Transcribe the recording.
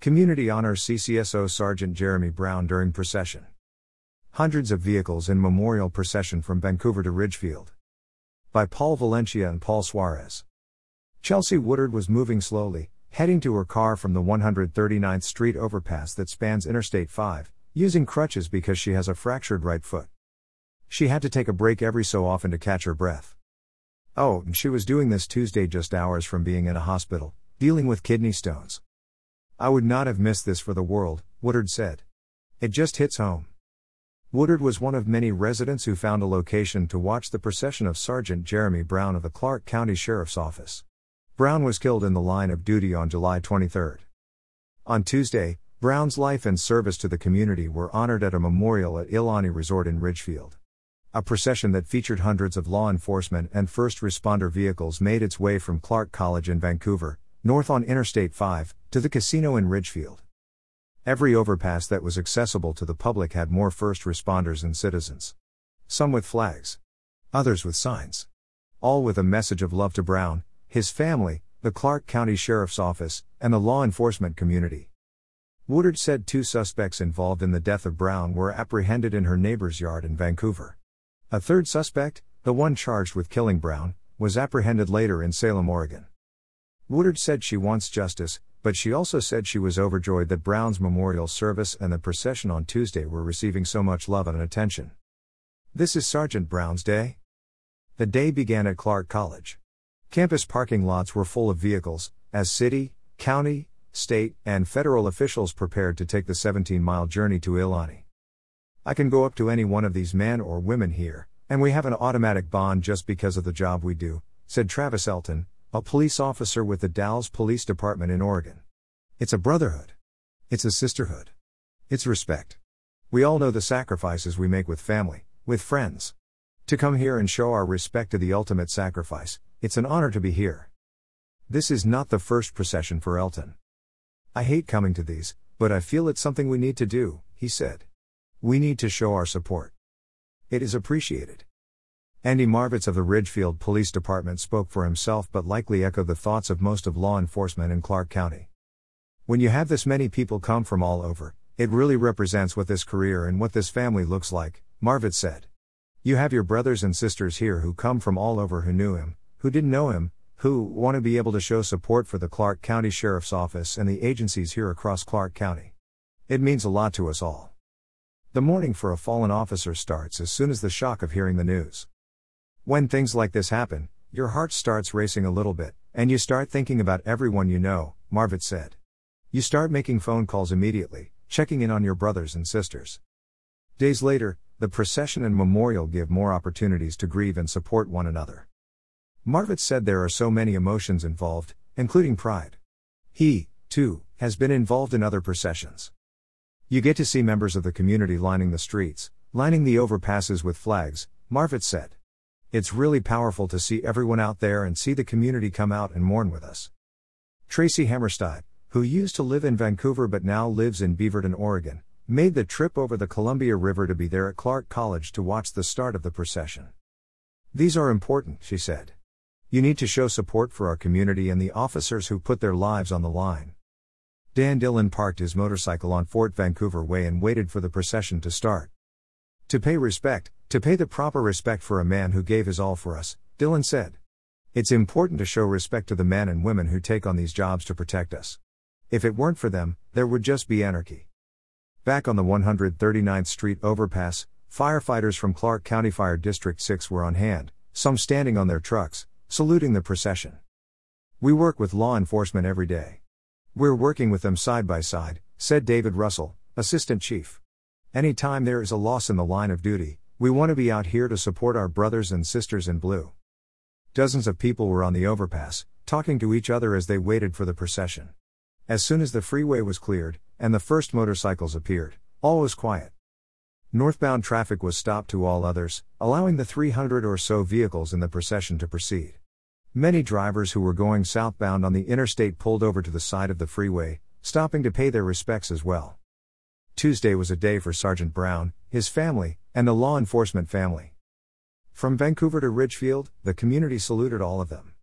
Community honors CCSO Sergeant Jeremy Brown during procession. Hundreds of vehicles in memorial procession from Vancouver to Ridgefield. By Paul Valencia and Paul Suarez. Chelsea Woodard was moving slowly, heading to her car from the 139th Street overpass that spans Interstate 5, using crutches because she has a fractured right foot. She had to take a break every so often to catch her breath. Oh, and she was doing this Tuesday just hours from being in a hospital, dealing with kidney stones. I would not have missed this for the world, Woodard said. It just hits home. Woodard was one of many residents who found a location to watch the procession of Sergeant Jeremy Brown of the Clark County Sheriff's Office. Brown was killed in the line of duty on July 23. On Tuesday, Brown's life and service to the community were honored at a memorial at Ilani Resort in Ridgefield. A procession that featured hundreds of law enforcement and first responder vehicles made its way from Clark College in Vancouver, north on Interstate 5, to the casino in Ridgefield. Every overpass that was accessible to the public had more first responders and citizens. Some with flags, others with signs. All with a message of love to Brown, his family, the Clark County Sheriff's Office, and the law enforcement community. Woodard said two suspects involved in the death of Brown were apprehended in her neighbor's yard in Vancouver. A third suspect, the one charged with killing Brown, was apprehended later in Salem, Oregon. Woodard said she wants justice, but she also said she was overjoyed that Brown's memorial service and the procession on Tuesday were receiving so much love and attention. This is Sergeant Brown's day. The day began at Clark College. Campus parking lots were full of vehicles, as city, county, state, and federal officials prepared to take the 17 mile journey to Ilani. I can go up to any one of these men or women here, and we have an automatic bond just because of the job we do, said Travis Elton, a police officer with the Dalles Police Department in Oregon. It's a brotherhood. It's a sisterhood. It's respect. We all know the sacrifices we make with family, with friends. To come here and show our respect to the ultimate sacrifice, it's an honor to be here. This is not the first procession for Elton. I hate coming to these, but I feel it's something we need to do, he said. We need to show our support. It is appreciated. Andy Marvitz of the Ridgefield Police Department spoke for himself but likely echoed the thoughts of most of law enforcement in Clark County. When you have this many people come from all over, it really represents what this career and what this family looks like, Marvitz said. You have your brothers and sisters here who come from all over who knew him, who didn't know him, who want to be able to show support for the Clark County Sheriff's Office and the agencies here across Clark County. It means a lot to us all. The mourning for a fallen officer starts as soon as the shock of hearing the news. When things like this happen, your heart starts racing a little bit, and you start thinking about everyone you know, Marvitz said. You start making phone calls immediately, checking in on your brothers and sisters. Days later, the procession and memorial give more opportunities to grieve and support one another. Marvitz said there are so many emotions involved, including pride. He, too, has been involved in other processions. You get to see members of the community lining the streets, lining the overpasses with flags, Marvitz said. It's really powerful to see everyone out there and see the community come out and mourn with us. Tracy Hammerstein, who used to live in Vancouver but now lives in Beaverton, Oregon, made the trip over the Columbia River to be there at Clark College to watch the start of the procession. These are important, she said. You need to show support for our community and the officers who put their lives on the line. Dan Dillon parked his motorcycle on Fort Vancouver Way and waited for the procession to start. To pay respect, to pay the proper respect for a man who gave his all for us, Dillon said. It's important to show respect to the men and women who take on these jobs to protect us. If it weren't for them, there would just be anarchy. Back on the 139th Street overpass, firefighters from Clark County Fire District 6 were on hand, some standing on their trucks, Saluting the procession. We work with law enforcement every day. We're working with them side by side, said David Russell, Assistant Chief. Anytime there is a loss in the line of duty, we want to be out here to support our brothers and sisters in blue. Dozens of people were on the overpass, talking to each other as they waited for the procession. As soon as the freeway was cleared, and the first motorcycles appeared, all was quiet. Northbound traffic was stopped to all others, allowing the 300 or so vehicles in the procession to proceed. Many drivers who were going southbound on the interstate pulled over to the side of the freeway, stopping to pay their respects as well. Tuesday was a day for Sergeant Brown, his family, and the law enforcement family. From Vancouver to Ridgefield, the community saluted all of them.